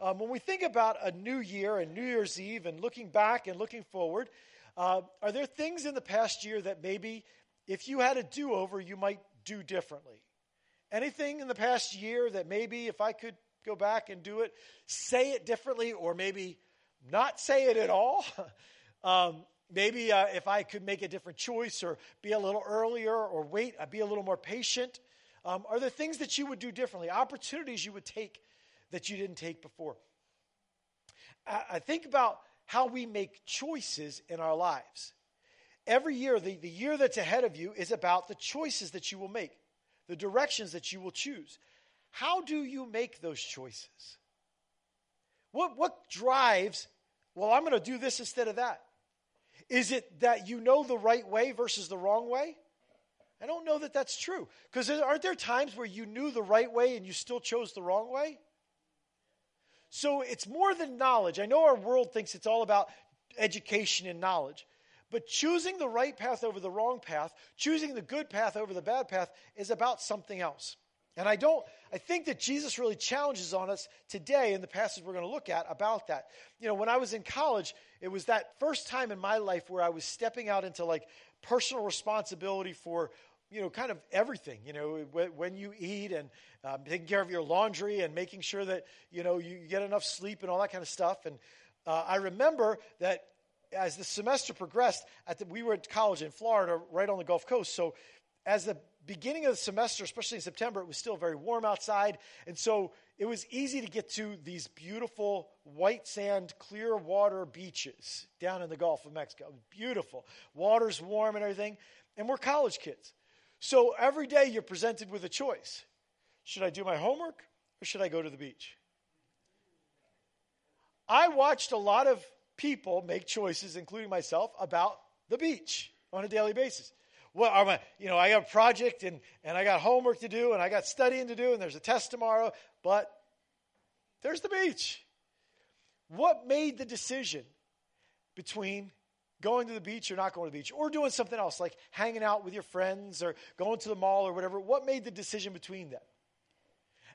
um, when we think about a new year and New Year's Eve and looking back and looking forward, uh, are there things in the past year that maybe if you had a do over, you might do differently? Anything in the past year that maybe if I could go back and do it, say it differently, or maybe not say it at all? um, maybe uh, if I could make a different choice or be a little earlier or wait, I'd be a little more patient. Um, are there things that you would do differently, opportunities you would take that you didn't take before? I, I think about how we make choices in our lives. Every year, the, the year that's ahead of you is about the choices that you will make, the directions that you will choose. How do you make those choices? What, what drives, well, I'm going to do this instead of that? Is it that you know the right way versus the wrong way? I don't know that that's true. Because aren't there times where you knew the right way and you still chose the wrong way? So it's more than knowledge. I know our world thinks it's all about education and knowledge. But choosing the right path over the wrong path, choosing the good path over the bad path, is about something else. And I don't, I think that Jesus really challenges on us today in the passage we're going to look at about that. You know, when I was in college, it was that first time in my life where I was stepping out into like personal responsibility for you know, kind of everything, you know, when you eat and um, taking care of your laundry and making sure that, you know, you get enough sleep and all that kind of stuff. And uh, I remember that as the semester progressed, the, we were at college in Florida, right on the Gulf Coast. So as the beginning of the semester, especially in September, it was still very warm outside. And so it was easy to get to these beautiful white sand, clear water beaches down in the Gulf of Mexico. Beautiful. Water's warm and everything. And we're college kids. So every day you're presented with a choice. Should I do my homework or should I go to the beach? I watched a lot of people make choices, including myself, about the beach on a daily basis. Well, I'm a, you know, I got a project and, and I got homework to do and I got studying to do and there's a test tomorrow, but there's the beach. What made the decision between going to the beach or not going to the beach, or doing something else like hanging out with your friends or going to the mall or whatever. What made the decision between them?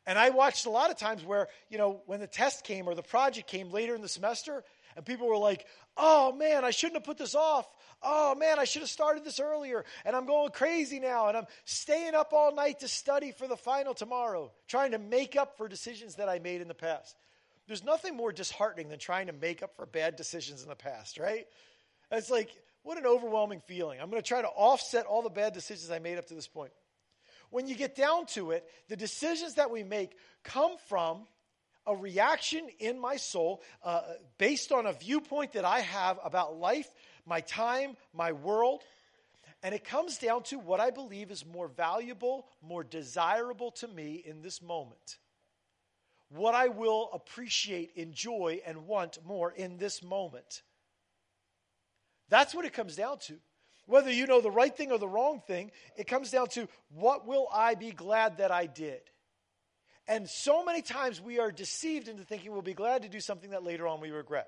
And I watched a lot of times where, you know, when the test came or the project came later in the semester, and people were like, oh man, I shouldn't have put this off. Oh man, I should have started this earlier. And I'm going crazy now. And I'm staying up all night to study for the final tomorrow, trying to make up for decisions that I made in the past. There's nothing more disheartening than trying to make up for bad decisions in the past, right? It's like, what an overwhelming feeling. I'm going to try to offset all the bad decisions I made up to this point. When you get down to it, the decisions that we make come from a reaction in my soul uh, based on a viewpoint that I have about life, my time, my world. And it comes down to what I believe is more valuable, more desirable to me in this moment. What I will appreciate, enjoy, and want more in this moment. That's what it comes down to. Whether you know the right thing or the wrong thing, it comes down to what will I be glad that I did? And so many times we are deceived into thinking we'll be glad to do something that later on we regret.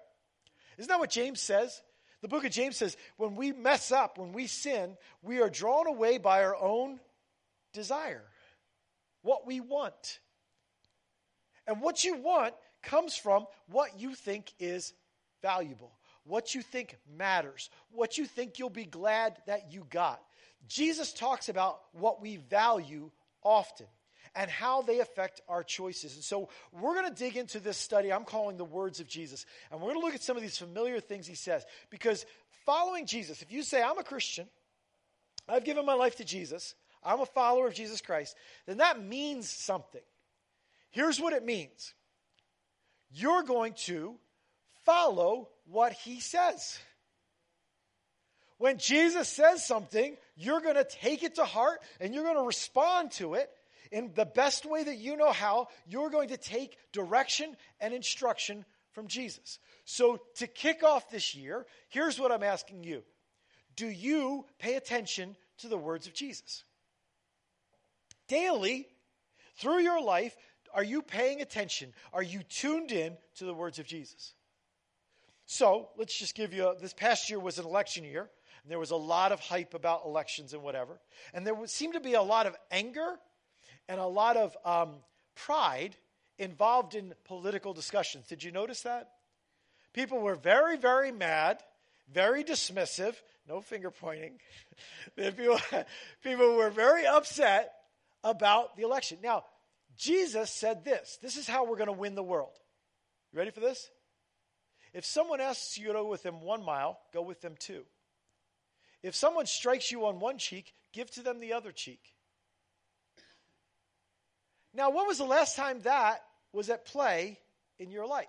Isn't that what James says? The book of James says when we mess up, when we sin, we are drawn away by our own desire, what we want. And what you want comes from what you think is valuable what you think matters, what you think you'll be glad that you got. Jesus talks about what we value often and how they affect our choices. And so we're going to dig into this study I'm calling the words of Jesus. And we're going to look at some of these familiar things he says. Because following Jesus, if you say, I'm a Christian, I've given my life to Jesus, I'm a follower of Jesus Christ, then that means something. Here's what it means you're going to follow what he says. When Jesus says something, you're going to take it to heart and you're going to respond to it in the best way that you know how. You're going to take direction and instruction from Jesus. So, to kick off this year, here's what I'm asking you Do you pay attention to the words of Jesus? Daily, through your life, are you paying attention? Are you tuned in to the words of Jesus? So let's just give you a, this past year was an election year, and there was a lot of hype about elections and whatever. And there seemed to be a lot of anger and a lot of um, pride involved in political discussions. Did you notice that? People were very, very mad, very dismissive, no finger pointing. people, people were very upset about the election. Now, Jesus said this this is how we're going to win the world. You ready for this? If someone asks you to go with them one mile, go with them two. If someone strikes you on one cheek, give to them the other cheek. Now, when was the last time that was at play in your life?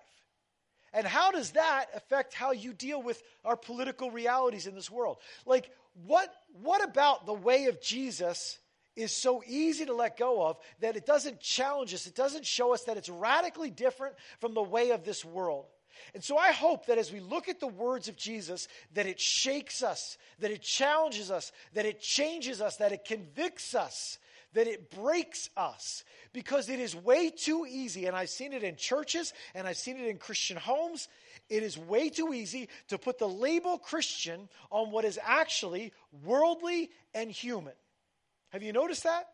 And how does that affect how you deal with our political realities in this world? Like, what, what about the way of Jesus is so easy to let go of that it doesn't challenge us? It doesn't show us that it's radically different from the way of this world. And so I hope that as we look at the words of Jesus, that it shakes us, that it challenges us, that it changes us, that it convicts us, that it breaks us because it is way too easy. And I've seen it in churches and I've seen it in Christian homes. It is way too easy to put the label Christian on what is actually worldly and human. Have you noticed that?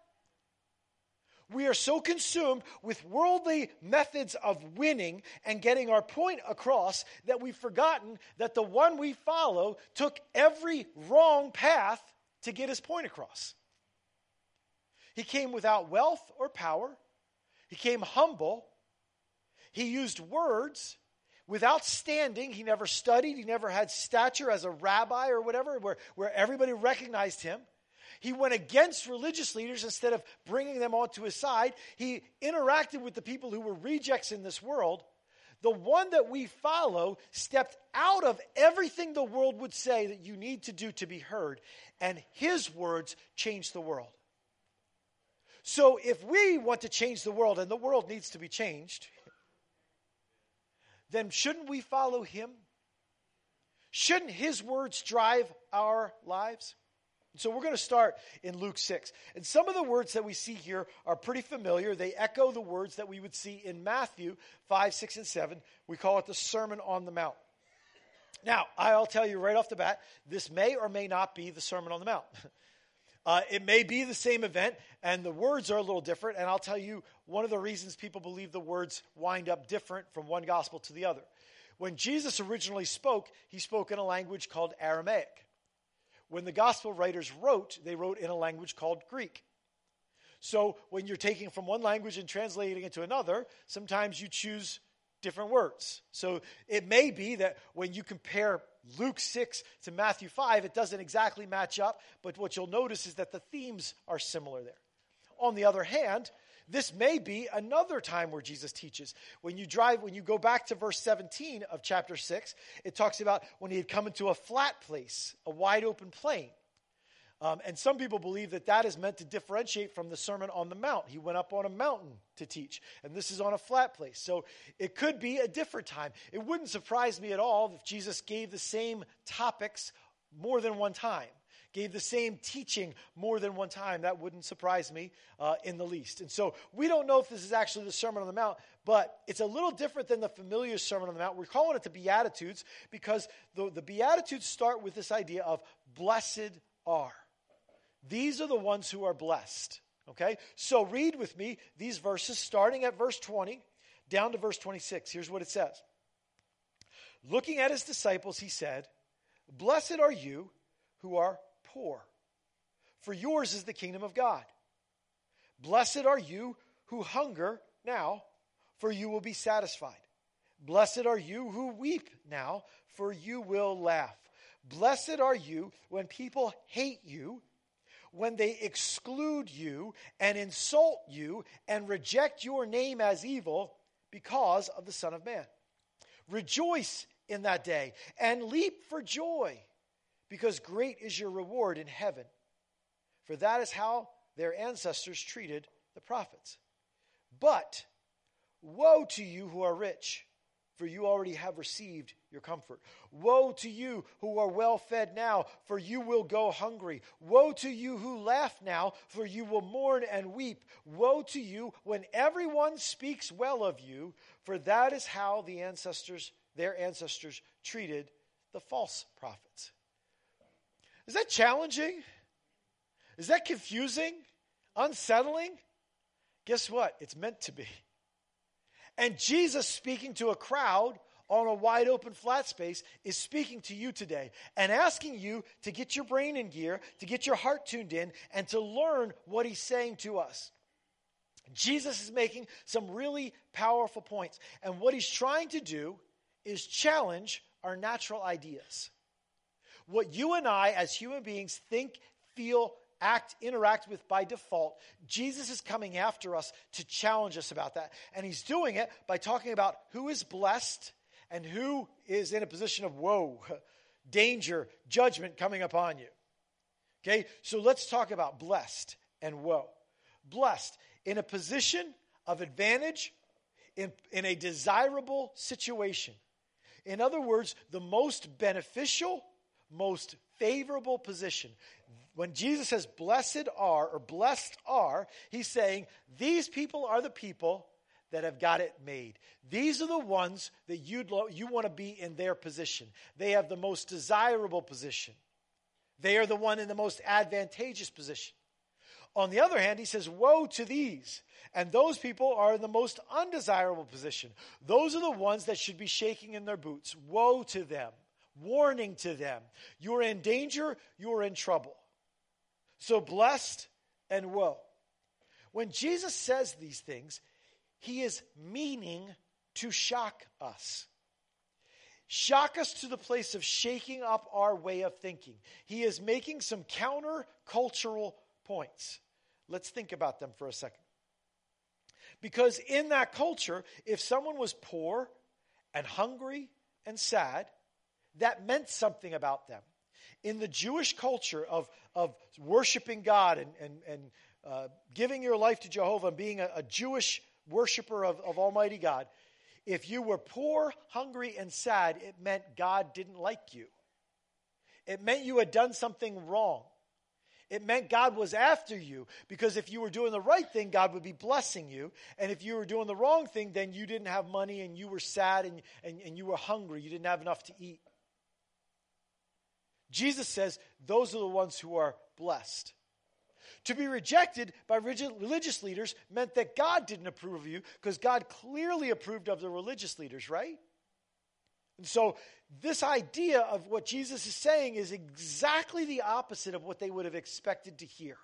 We are so consumed with worldly methods of winning and getting our point across that we've forgotten that the one we follow took every wrong path to get his point across. He came without wealth or power. He came humble. He used words without standing. He never studied. He never had stature as a rabbi or whatever, where, where everybody recognized him. He went against religious leaders instead of bringing them onto his side. He interacted with the people who were rejects in this world. The one that we follow stepped out of everything the world would say that you need to do to be heard, and his words changed the world. So if we want to change the world, and the world needs to be changed, then shouldn't we follow him? Shouldn't his words drive our lives? So we're going to start in Luke 6. And some of the words that we see here are pretty familiar. They echo the words that we would see in Matthew 5, 6, and 7. We call it the Sermon on the Mount. Now, I'll tell you right off the bat, this may or may not be the Sermon on the Mount. Uh, it may be the same event, and the words are a little different. And I'll tell you one of the reasons people believe the words wind up different from one gospel to the other. When Jesus originally spoke, he spoke in a language called Aramaic. When the gospel writers wrote, they wrote in a language called Greek. So when you're taking from one language and translating it to another, sometimes you choose different words. So it may be that when you compare Luke 6 to Matthew 5, it doesn't exactly match up, but what you'll notice is that the themes are similar there. On the other hand, this may be another time where Jesus teaches. When you drive, when you go back to verse 17 of chapter 6, it talks about when he had come into a flat place, a wide open plain. Um, and some people believe that that is meant to differentiate from the Sermon on the Mount. He went up on a mountain to teach, and this is on a flat place. So it could be a different time. It wouldn't surprise me at all if Jesus gave the same topics more than one time, gave the same teaching more than one time. That wouldn't surprise me uh, in the least. And so we don't know if this is actually the Sermon on the Mount, but it's a little different than the familiar Sermon on the Mount. We're calling it the Beatitudes because the, the Beatitudes start with this idea of blessed are. These are the ones who are blessed. Okay? So read with me these verses starting at verse 20 down to verse 26. Here's what it says Looking at his disciples, he said, Blessed are you who are poor, for yours is the kingdom of God. Blessed are you who hunger now, for you will be satisfied. Blessed are you who weep now, for you will laugh. Blessed are you when people hate you when they exclude you and insult you and reject your name as evil because of the Son of Man. Rejoice in that day and leap for joy, because great is your reward in heaven. For that is how their ancestors treated the prophets. But woe to you who are rich for you already have received your comfort. Woe to you who are well fed now, for you will go hungry. Woe to you who laugh now, for you will mourn and weep. Woe to you when everyone speaks well of you, for that is how the ancestors, their ancestors, treated the false prophets. Is that challenging? Is that confusing? Unsettling? Guess what? It's meant to be. And Jesus, speaking to a crowd on a wide open flat space, is speaking to you today and asking you to get your brain in gear, to get your heart tuned in, and to learn what he's saying to us. Jesus is making some really powerful points. And what he's trying to do is challenge our natural ideas. What you and I, as human beings, think, feel, act, interact with by default, Jesus is coming after us to challenge us about that. And he's doing it by talking about who is blessed and who is in a position of woe, danger, judgment coming upon you. Okay, so let's talk about blessed and woe. Blessed in a position of advantage, in, in a desirable situation. In other words, the most beneficial, most favorable position. When Jesus says, blessed are, or blessed are, he's saying, these people are the people that have got it made. These are the ones that you'd lo- you want to be in their position. They have the most desirable position. They are the one in the most advantageous position. On the other hand, he says, Woe to these. And those people are in the most undesirable position. Those are the ones that should be shaking in their boots. Woe to them. Warning to them. You are in danger, you are in trouble. So blessed and woe. When Jesus says these things, he is meaning to shock us. Shock us to the place of shaking up our way of thinking. He is making some counter-cultural points. Let's think about them for a second. Because in that culture, if someone was poor and hungry and sad, that meant something about them. In the Jewish culture of, of worshiping God and, and, and uh, giving your life to Jehovah and being a, a Jewish worshiper of, of Almighty God, if you were poor, hungry, and sad, it meant God didn't like you. It meant you had done something wrong. It meant God was after you because if you were doing the right thing, God would be blessing you. And if you were doing the wrong thing, then you didn't have money and you were sad and, and, and you were hungry. You didn't have enough to eat. Jesus says those are the ones who are blessed. To be rejected by religious leaders meant that God didn't approve of you because God clearly approved of the religious leaders, right? And so, this idea of what Jesus is saying is exactly the opposite of what they would have expected to hear.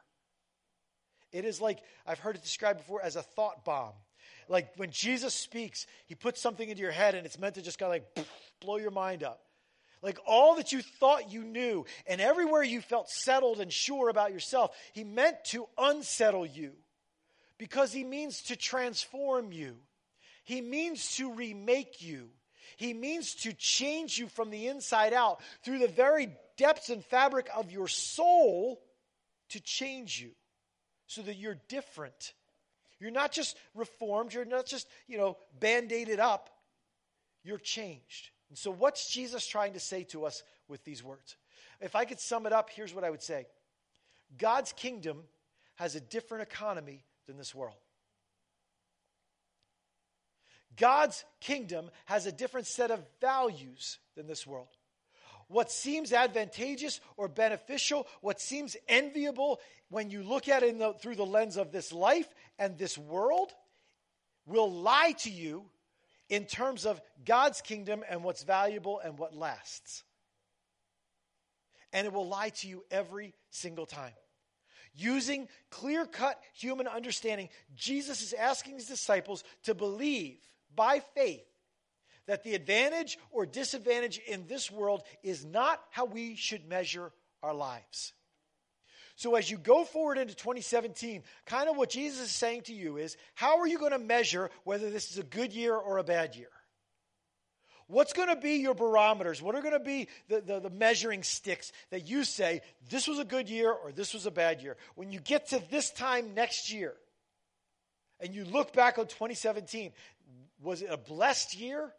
It is like, I've heard it described before as a thought bomb. Like when Jesus speaks, he puts something into your head and it's meant to just kind of like blow your mind up. Like all that you thought you knew and everywhere you felt settled and sure about yourself, he meant to unsettle you because he means to transform you. He means to remake you. He means to change you from the inside out through the very depths and fabric of your soul to change you so that you're different. You're not just reformed, you're not just, you know, band-aided up. You're changed. And so what's Jesus trying to say to us with these words? If I could sum it up, here's what I would say. God's kingdom has a different economy than this world. God's kingdom has a different set of values than this world. What seems advantageous or beneficial, what seems enviable when you look at it the, through the lens of this life and this world, will lie to you in terms of God's kingdom and what's valuable and what lasts. And it will lie to you every single time. Using clear cut human understanding, Jesus is asking his disciples to believe by faith that the advantage or disadvantage in this world is not how we should measure our lives. So, as you go forward into 2017, kind of what Jesus is saying to you is how are you going to measure whether this is a good year or a bad year? What's going to be your barometers? What are going to be the, the, the, measuring sticks that you say, this was a good year or this was a bad year? When you get to this time next year and you look back on 2017, was it a blessed year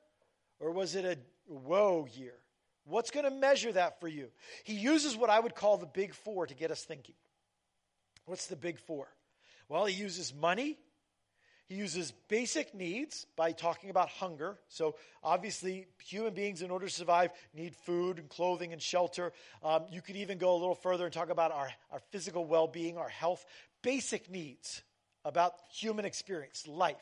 or was it a woe year? What's going to measure that for you? He uses what I would call the big four to get us thinking. What's the big four? Well, he uses money. He uses basic needs by talking about hunger. So, obviously, human beings, in order to survive, need food and clothing and shelter. Um, you could even go a little further and talk about our, our physical well being, our health, basic needs about human experience, life.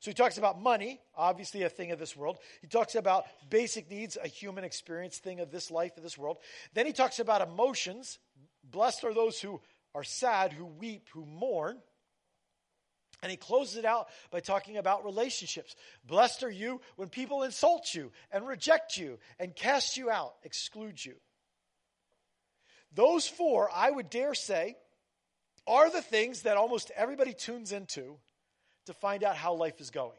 So he talks about money, obviously a thing of this world. He talks about basic needs, a human experience thing of this life, of this world. Then he talks about emotions. Blessed are those who are sad, who weep, who mourn. And he closes it out by talking about relationships. Blessed are you when people insult you and reject you and cast you out, exclude you. Those four, I would dare say, are the things that almost everybody tunes into to find out how life is going.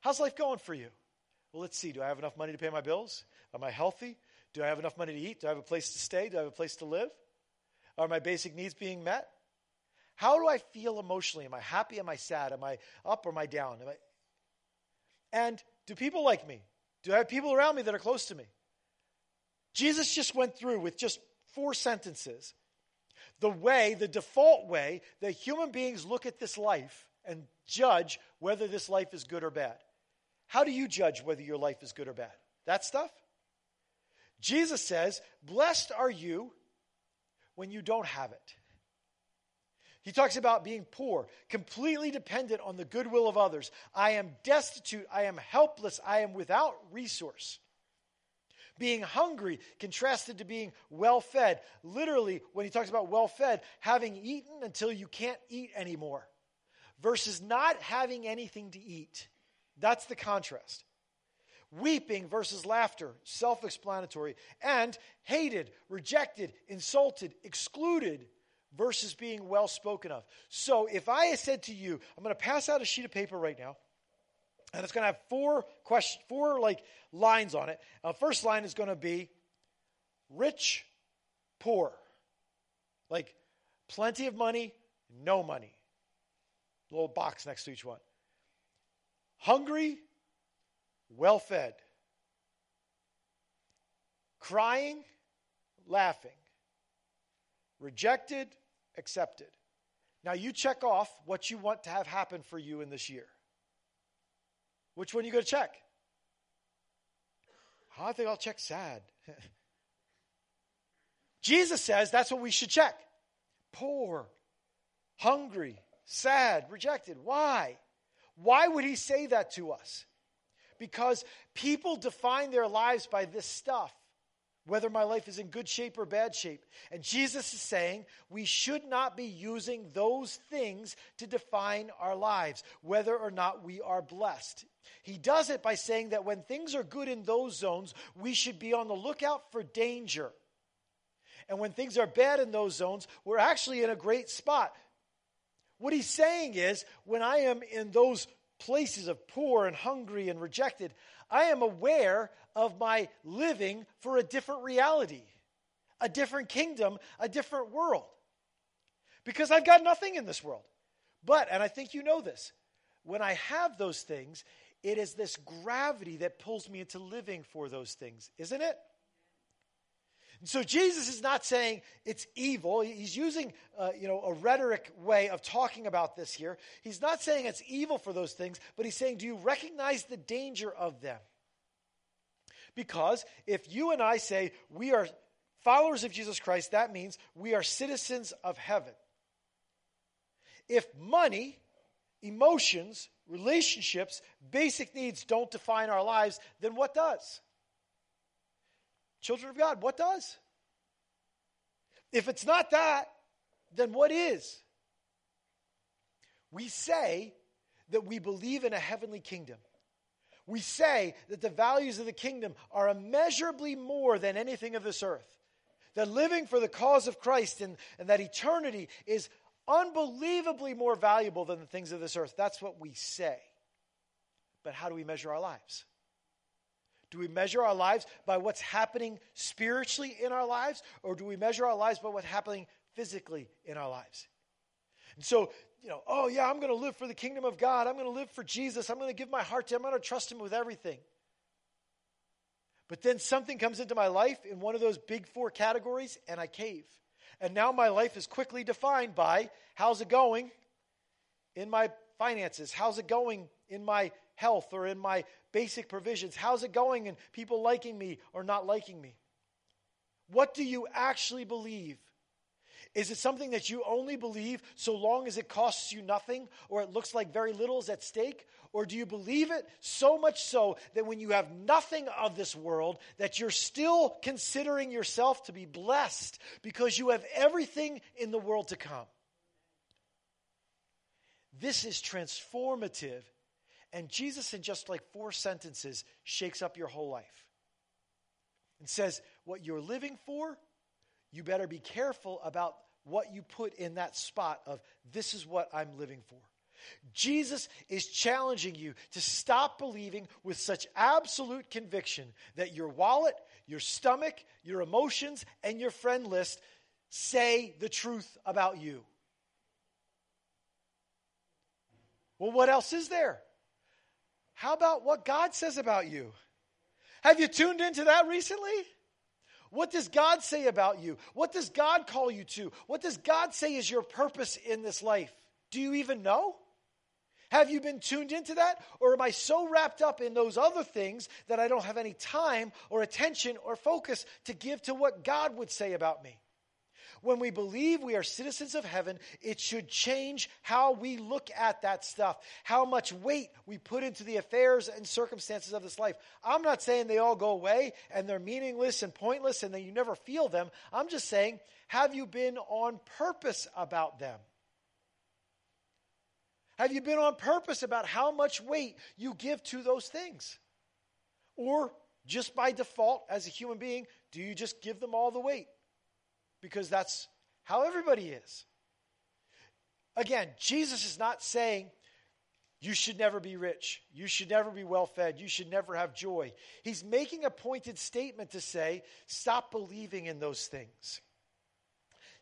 How's life going for you? Well, let's see. Do I have enough money to pay my bills? Am I healthy? Do I have enough money to eat? Do I have a place to stay? Do I have a place to live? Are my basic needs being met? How do I feel emotionally? Am I happy? Am I sad? Am I up or am I down? Am I... And do people like me? Do I have people around me that are close to me? Jesus just went through with just four sentences the way, the default way that human beings look at this life and judge whether this life is good or bad. How do you judge whether your life is good or bad? That stuff? Jesus says, Blessed are you when you don't have it. He talks about being poor, completely dependent on the goodwill of others. I am destitute. I am helpless. I am without resource. Being hungry contrasted to being well fed. Literally, when he talks about well fed, having eaten until you can't eat anymore versus not having anything to eat. That's the contrast. Weeping versus laughter, self explanatory. And hated, rejected, insulted, excluded versus being well spoken of. So if I said to you, I'm going to pass out a sheet of paper right now, and it's going to have four question, four like lines on it. Now, the first line is going to be rich, poor, like plenty of money, no money little box next to each one. Hungry, well fed. Crying, laughing. Rejected, accepted. Now you check off what you want to have happen for you in this year. Which one are you going to check? I think I'll check sad. Jesus says that's what we should check. Poor, hungry, sad, rejected. Why? Why would he say that to us? Because people define their lives by this stuff, whether my life is in good shape or bad shape. And Jesus is saying we should not be using those things to define our lives, whether or not we are blessed. He does it by saying that when things are good in those zones, we should be on the lookout for danger. And when things are bad in those zones, we're actually in a great spot what he's saying is, when I am in those places of poor and hungry and rejected, I am aware of my living for a different reality, a different kingdom, a different world. Because I've got nothing in this world. But, and I think you know this, when I have those things, it is this gravity that pulls me into living for those things, isn't it? So Jesus is not saying it's evil. He's using, uh, you know, a rhetoric way of talking about this here. He's not saying it's evil for those things, but he's saying, do you recognize the danger of them? Because if you and I say we are followers of Jesus Christ, that means we are citizens of heaven. If money, emotions, relationships, basic needs don't define our lives, then what does? Children of God, what does? If it's not that, then what is? We say that we believe in a heavenly kingdom. We say that the values of the kingdom are immeasurably more than anything of this earth. That living for the cause of Christ and, and that eternity is unbelievably more valuable than the things of this earth. That's what we say. But how do we measure our lives? Do we measure our lives by what's happening spiritually in our lives, or do we measure our lives by what's happening physically in our lives? And so, you know, oh yeah, I'm going to live for the kingdom of God. I'm going to live for Jesus. I'm going to give my heart to him. I'm going to trust him with everything. But then something comes into my life in one of those big four categories, and I cave. And now my life is quickly defined by how's it going in my finances? How's it going in my health or in my basic provisions? How's it going and people liking me or not liking me? What do you actually believe? Is it something that you only believe so long as it costs you nothing or it looks like very little is at stake? Or do you believe it so much so that when you have nothing of this world, that you're still considering yourself to be blessed because you have everything in the world to come? This is transformative. And Jesus, in just like four sentences, shakes up your whole life and says, What you're living for, you better be careful about what you put in that spot of this is what I'm living for. Jesus is challenging you to stop believing with such absolute conviction that your wallet, your stomach, your emotions, and your friend list say the truth about you. Well, what else is there? How about what God says about you? Have you tuned into that recently? What does God say about you? What does God call you to? What does God say is your purpose in this life? Do you even know? Have you been tuned into that? Or am I so wrapped up in those other things that I don't have any time or attention or focus to give to what God would say about me? When we believe we are citizens of heaven, it should change how we look at that stuff, how much weight we put into the affairs and circumstances of this life. I'm not saying they all go away and they're meaningless and pointless and that you never feel them. I'm just saying, have you been on purpose about them? Have you been on purpose about how much weight you give to those things? Or just by default, as a human being, do you just give them all the weight? Because that's how everybody is. Again, Jesus is not saying you should never be rich, you should never be well fed, you should never have joy. He's making a pointed statement to say, stop believing in those things.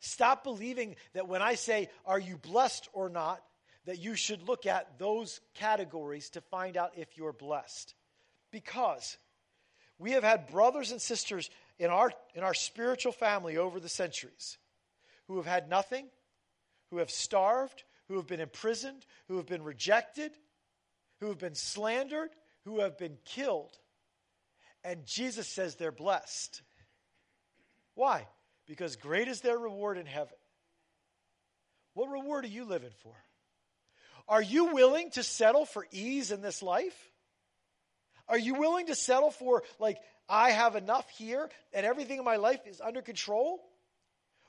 Stop believing that when I say, are you blessed or not, that you should look at those categories to find out if you're blessed. Because we have had brothers and sisters in our, in our spiritual family over the centuries who have had nothing, who have starved, who have been imprisoned, who have been rejected, who have been slandered, who have been killed. And Jesus says they're blessed. Why? Because great is their reward in heaven. What reward are you living for? Are you willing to settle for ease in this life? Are you willing to settle for like I have enough here and everything in my life is under control?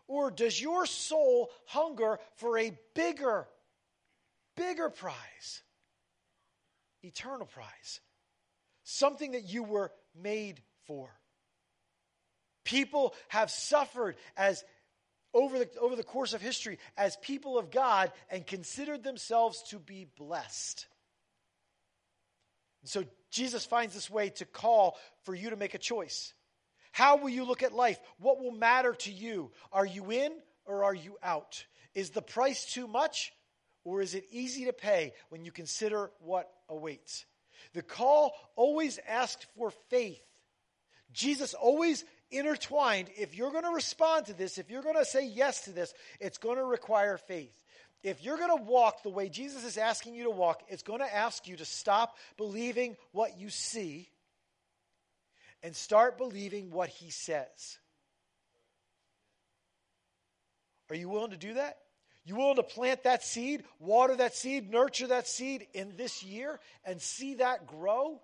Or does your soul hunger for a bigger, bigger prize? Eternal prize. Something that you were made for. People have suffered as over the, over the course of history as people of God and considered themselves to be blessed. And so Jesus finds this way to call for you to make a choice. How will you look at life? What will matter to you? Are you in or are you out? Is the price too much or is it easy to pay when you consider what awaits? The call always asked for faith. Jesus always intertwined. If you're going to respond to this, if you're going to say yes to this, it's going to require faith if you're going to walk the way Jesus is asking you to walk, it's going to ask you to stop believing what you see and start believing what he says. Are you willing to do that? You willing to plant that seed, water that seed, nurture that seed in this year and see that grow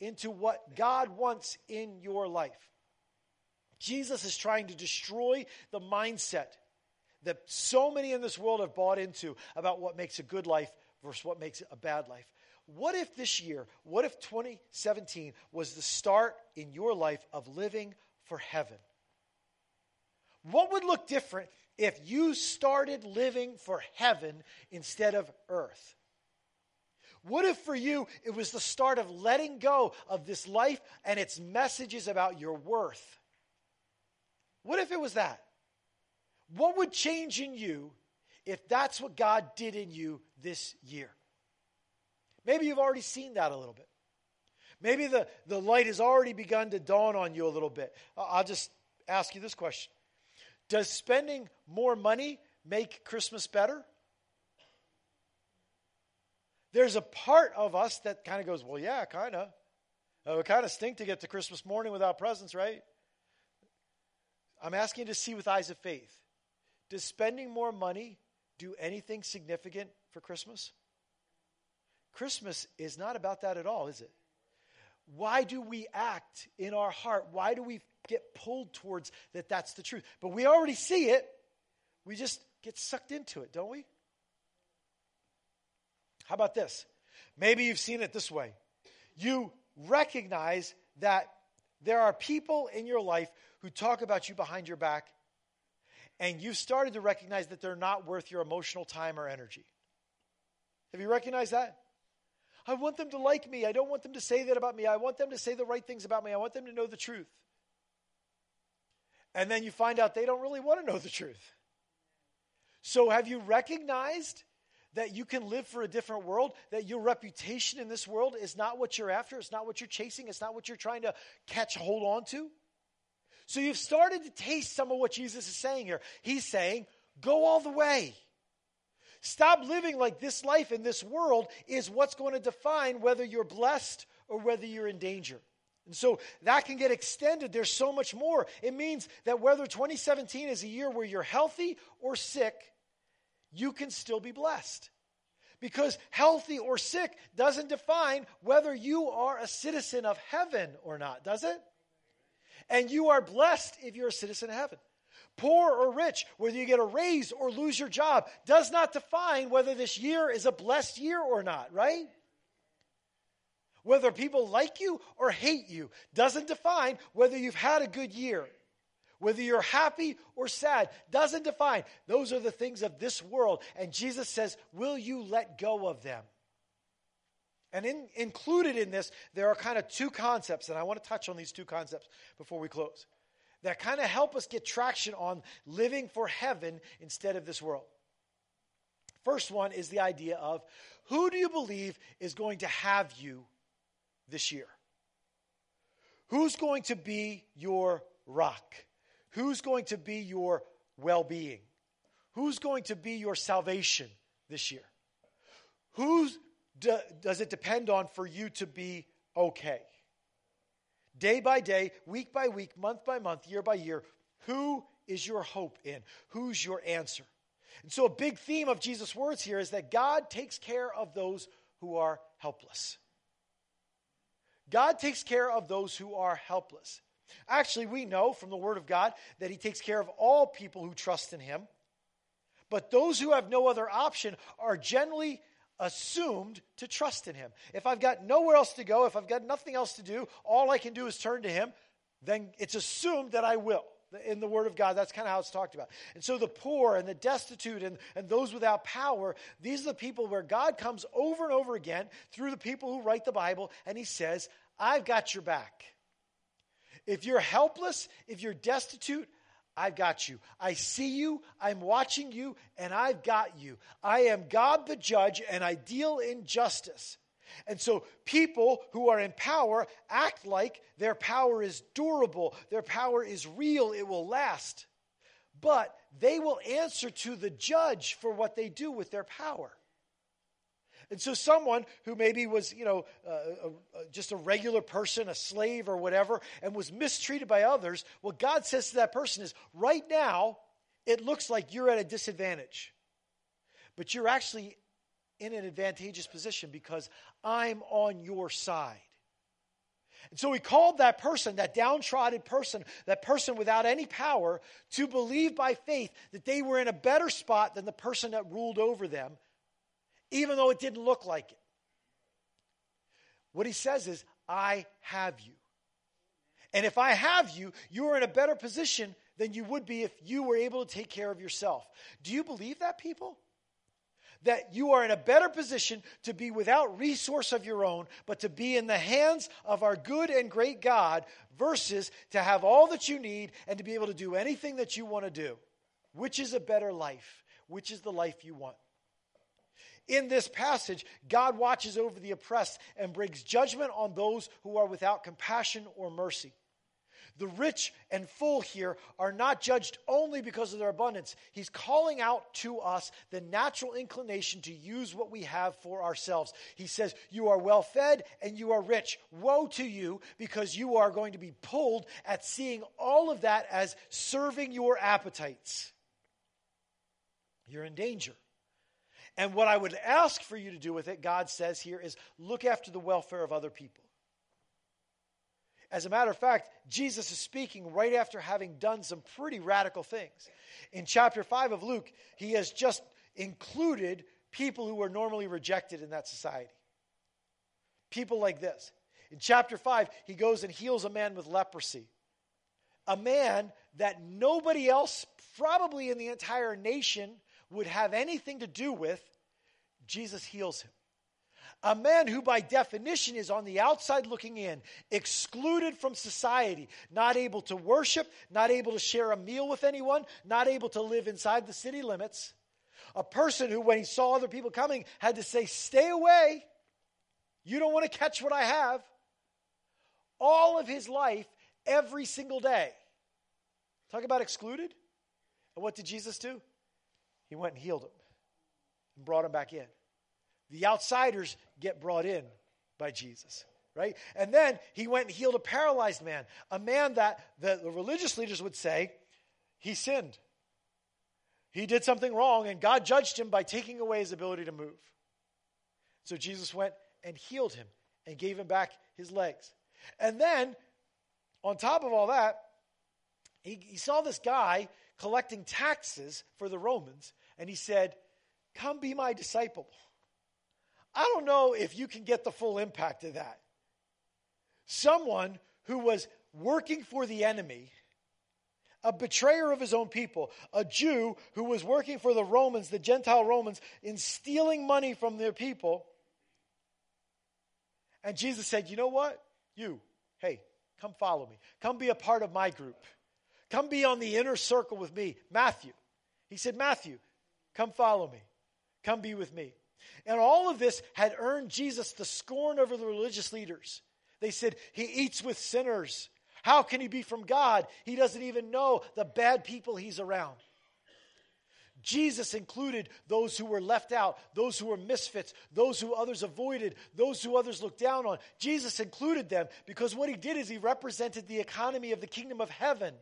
into what God wants in your life? Jesus is trying to destroy the mindset that so many in this world have bought into about what makes a good life versus what makes a bad life. What if this year, what if 2017 was the start in your life of living for heaven? What would look different if you started living for heaven instead of earth? What if for you it was the start of letting go of this life and its messages about your worth? What if it was that? What would change in you if that's what God did in you this year? Maybe you've already seen that a little bit. Maybe the, the light has already begun to dawn on you a little bit. I'll just ask you this question Does spending more money make Christmas better? There's a part of us that kind of goes, Well, yeah, kind of. It would kind of stink to get to Christmas morning without presents, right? I'm asking you to see with eyes of faith. Does spending more money do anything significant for Christmas? Christmas is not about that at all, is it? Why do we act in our heart? Why do we get pulled towards that that's the truth? But we already see it. We just get sucked into it, don't we? How about this? Maybe you've seen it this way. You recognize that there are people in your life who talk about you behind your back, and you've started to recognize that they're not worth your emotional time or energy. Have you recognized that? I want them to like me. I don't want them to say that about me. I want them to say the right things about me. I want them to know the truth. And then you find out they don't really want to know the truth. So, have you recognized that you can live for a different world, that your reputation in this world is not what you're after, it's not what you're chasing, it's not what you're trying to catch hold on to? So, you've started to taste some of what Jesus is saying here. He's saying, go all the way. Stop living like this life in this world is what's going to define whether you're blessed or whether you're in danger. And so that can get extended. There's so much more. It means that whether 2017 is a year where you're healthy or sick, you can still be blessed. Because healthy or sick doesn't define whether you are a citizen of heaven or not, does it? And you are blessed if you're a citizen of heaven poor or rich, whether you get a raise or lose your job, does not define whether this year is a blessed year or not, right? Whether people like you or hate you doesn't define whether you've had a good year. Whether you're happy or sad doesn't define. Those are the things of this world. And Jesus says, Will you let go of them? And in, included in this, there are kind of two concepts, and I want to touch on these two concepts before we close that kind of help us get traction on living for heaven instead of this world. First one is the idea of who do you believe is going to have you this year? Who's going to be your rock? Who's going to be your well being? Who's going to be your salvation this year? Who do, does it depend on for you to be okay? day by day, week by week, month by month, year by year, who is your hope in? Who's your answer? And so, a big theme of Jesus' words here is that God takes care of those who are helpless. God takes care of those who are helpless. Actually, we know from the Word of God that He takes care of all people who trust in Him. But those who have no other option are generally assumed to trust in him. If I've got nowhere else to go, if I've got nothing else to do, all I can do is turn to him, then it's assumed that I will. In the Word of God, that's kind of how it's talked about. And so the poor and the destitute and, and those without power, these are the people where God comes over and over again through the people who write the Bible, and He says, I've got your back. If you're helpless, if you're destitute, I've got you. I see you, I'm watching you, and I've got you. I am God the judge, and I deal in justice. And so people who are in power act like their power is durable, their power is real, it will last. But they will answer to the judge for what they do with their power. And so, someone who maybe was, you know, uh, uh, just a regular person, a slave or whatever, and was mistreated by others, what God says to that person is right now, it looks like you're at a disadvantage. But you're actually in an advantageous position because I'm on your side. And so he called that person, that downtrodden person, that person without any power, to believe by faith that they were in a better spot than the person that ruled over them even though it didn't look like it. What he says is, I have you. And if I have you, you are in a better position than you would be if you were able to take care of yourself. Do you believe that, people? That you are in a better position to be without resource of your own, but to be in the hands of our good and great God versus to have all that you need and to be able to do anything that you want to do. Which is a better life? Which is the life you want? In this passage, God watches over the oppressed and brings judgment on those who are without compassion or mercy. The rich and full here are not judged only because of their abundance. He's calling out to us the natural inclination to use what we have for ourselves. He says, You are well fed and you are rich. Woe to you because you are going to be pulled at seeing all of that as serving your appetites. you're in danger. And what I would ask for you to do with it, God says here, is look after the welfare of other people. As a matter of fact, Jesus is speaking right after having done some pretty radical things. In chapter 5 of Luke, he has just included people who were normally rejected in that society. People like this. In chapter 5, he goes and heals a man with leprosy. A man that nobody else, probably in the entire nation, would have anything to do with. Jesus heals him. A man who, by definition, is on the outside looking in, excluded from society, not able to worship, not able to share a meal with anyone, not able to live inside the city limits. A person who, when he saw other people coming, had to say, Stay away. You don't want to catch what I have. All of his life, every single day. Talk about excluded. And what did Jesus do? He went and healed him and brought him back in. The outsiders get brought in by Jesus, right? And then he went and healed a paralyzed man, a man that the, religious leaders would say he sinned. He did something wrong, and God judged him by taking away his ability to move. So Jesus went and healed him and gave him back his legs. And then, on top of all that, he, he saw this guy collecting taxes for the Romans, and he said, Come be my disciple. I don't know if you can get the full impact of that. Someone who was working for the enemy, a betrayer of his own people, a Jew who was working for the Romans, the Gentile Romans, in stealing money from their people. And Jesus said, You know what? You, hey, come follow me. Come be a part of my group. Come be on the inner circle with me. Matthew. He said, Matthew, come follow me. Come be with me. And all of this had earned Jesus the scorn over the religious leaders. They said, He eats with sinners. How can he be from God? He doesn't even know the bad people he's around. Jesus included those who were left out, those who were misfits, those who others avoided, those who others looked down on. Jesus included them because what he did is he represented the economy of the kingdom of heaven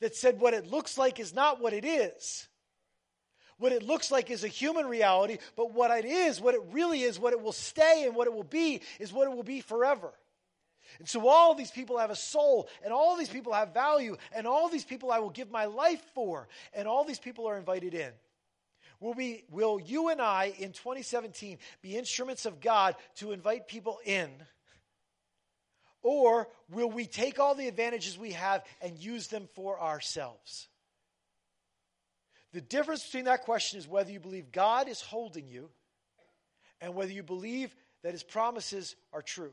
that said what it looks like is not what it is. What it looks like is a human reality, but what it is, what it really is, what it will stay and what it will be, is what it will be forever. And so all these people have a soul, and all these people have value, and all these people I will give my life for, and all these people are invited in. Will, we, will you and I in 2017 be instruments of God to invite people in? Or will we take all the advantages we have and use them for ourselves? The difference between that question is whether you believe God is holding you and whether you believe that his promises are true.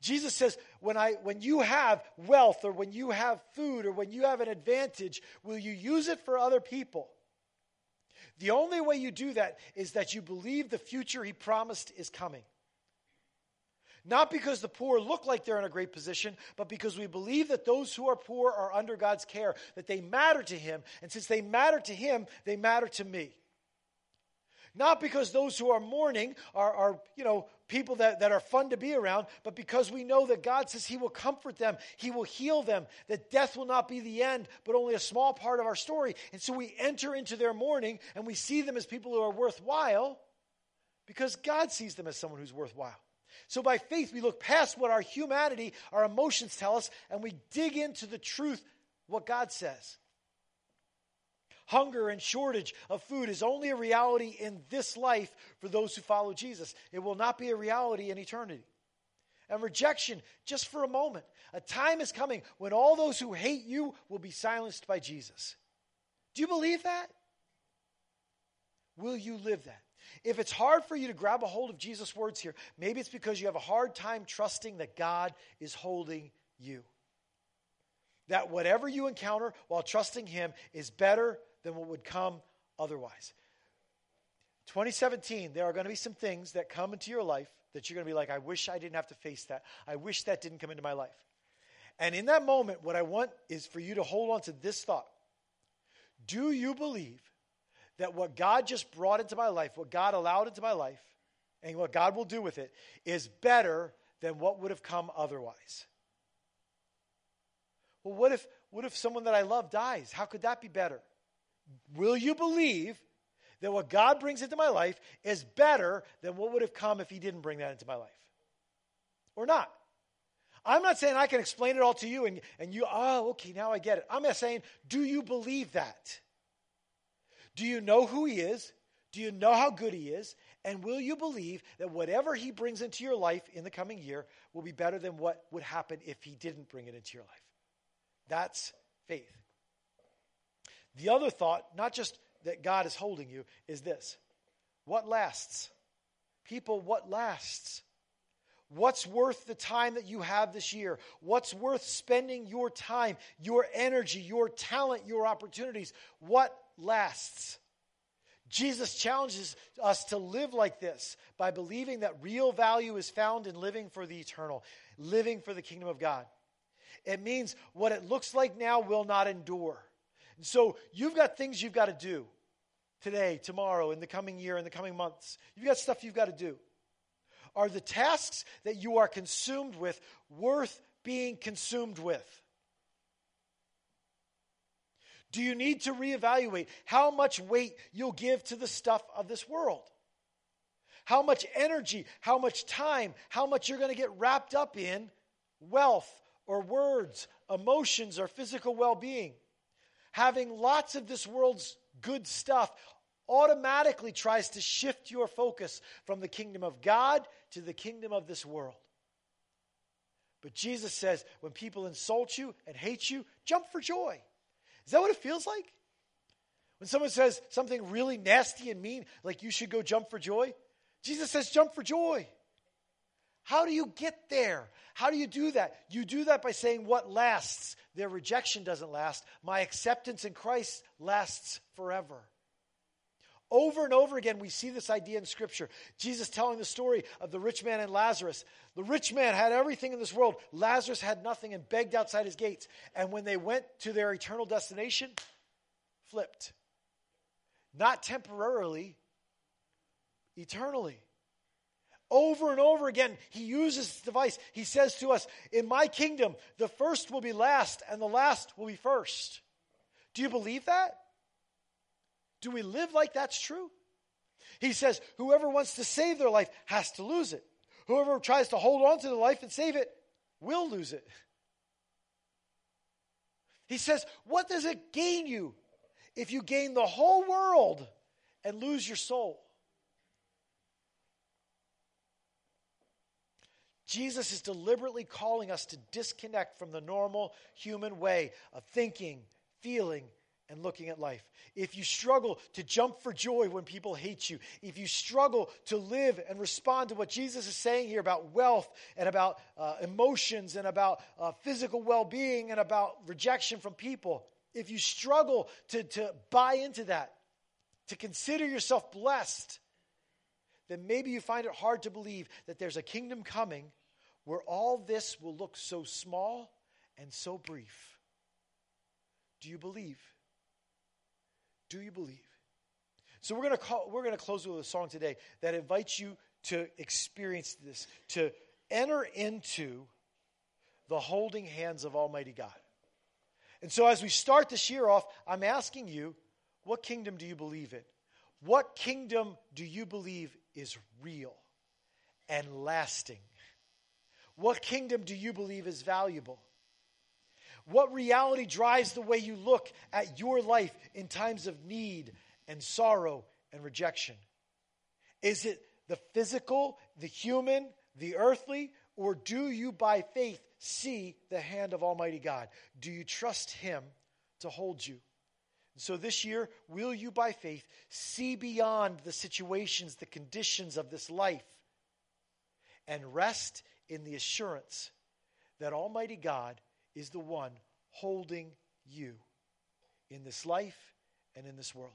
Jesus says, when, I, when you have wealth or when you have food or when you have an advantage, will you use it for other people? The only way you do that is that you believe the future he promised is coming. Not because the poor look like they're in a great position, but because we believe that those who are poor are under God's care, that they matter to Him. And since they matter to Him, they matter to me. Not because those who are mourning are, are you know, people that, that are fun to be around, but because we know that God says He will comfort them, He will heal them, that death will not be the end, but only a small part of our story. And so we enter into their mourning and we see them as people who are worthwhile because God sees them as someone who's worthwhile. So by faith, we look past what our humanity, our emotions tell us, and we dig into the truth, what God says. Hunger and shortage of food is only a reality in this life for those who follow Jesus. It will not be a reality in eternity. And rejection, just for a moment. A time is coming when all those who hate you will be silenced by Jesus. Do you believe that? Will you live that? If it's hard for you to grab a hold of Jesus' words here, maybe it's because you have a hard time trusting that God is holding you. That whatever you encounter while trusting Him is better than what would come otherwise. 2017, there are going to be some things that come into your life that you're going to be like, I wish I didn't have to face that. I wish that didn't come into my life. And in that moment, what I want is for you to hold on to this thought Do you believe that what God just brought into my life, what God allowed into my life, and what God will do with it is better than what would have come otherwise. Well, what if what if someone that I love dies? How could that be better Will you believe that what God brings into my life is better than what would have come if He didn't bring that into my life? Or not? I'm not saying I can explain it all to you and, and you, oh, okay, now I get it. I'm just saying, do you believe that? Do you know who He is? Do you know how good He is? And will you believe that whatever He brings into your life in the coming year will be better than what would happen if He didn't bring it into your life? That's faith. The other thought, not just that God is holding you, is this what lasts? People, what lasts? What's worth the time that you have this year? What's worth spending your time, your energy, your talent, your opportunities? What lasts? Jesus challenges us to live like this by believing that real value is found in living for the eternal, living for the kingdom of God. It means what it looks like now will not endure. And so you've got things you've got to do today, tomorrow, in the coming year, in the coming months. You've got stuff you've got to do. Are the tasks that you are consumed with worth being consumed with? Do you need to reevaluate how much weight you'll give to the stuff of this world? How much energy, how much time, how much you're going to get wrapped up in wealth or words, emotions or physical well being? Having lots of this world's good stuff automatically tries to shift your focus from the kingdom of God to the kingdom of this world. But Jesus says, when people insult you and hate you, jump for joy. Is that what it feels like? When someone says something really nasty and mean, like you should go jump for joy, Jesus says, jump for joy. How do you get there? How do you do that? You do that by saying what lasts. Their rejection doesn't last. My acceptance in Christ lasts forever. Over and over again, we see this idea in Scripture. Jesus telling the story of the rich man and Lazarus. The rich man had everything in this world. Lazarus had nothing and begged outside his gates. And when they went to their eternal destination, flipped. Not temporarily, eternally. Over and over again, he uses this device. He says to us, In my kingdom, the first will be last, and the last will be first. Do you believe that? Do we live like that's true? He says, Whoever wants to save their life has to lose it. Whoever tries to hold on to the life and save it will lose it. He says, What does it gain you if you gain the whole world and lose your soul? Jesus is deliberately calling us to disconnect from the normal human way of thinking, feeling, and looking at life. If you struggle to jump for joy when people hate you, if you struggle to live and respond to what Jesus is saying here about wealth and about uh, emotions and about uh, physical well being and about rejection from people, if you struggle to, to buy into that, to consider yourself blessed, then maybe you find it hard to believe that there's a kingdom coming where all this will look so small and so brief. Do you believe? Do you believe? So we're going to call, we're going to close with a song today that invites you to experience this, to enter into the holding hands of Almighty God. And so as we start this year off, I'm asking you, what kingdom do you believe in? What kingdom do you believe is real and lasting? What kingdom do you believe is valuable? What reality drives the way you look at your life in times of need and sorrow and rejection? Is it the physical, the human, the earthly, or do you by faith see the hand of Almighty God? Do you trust Him to hold you? So this year, will you by faith see beyond the situations, the conditions of this life, and rest in the assurance that Almighty God is the one holding you in this life and in this world.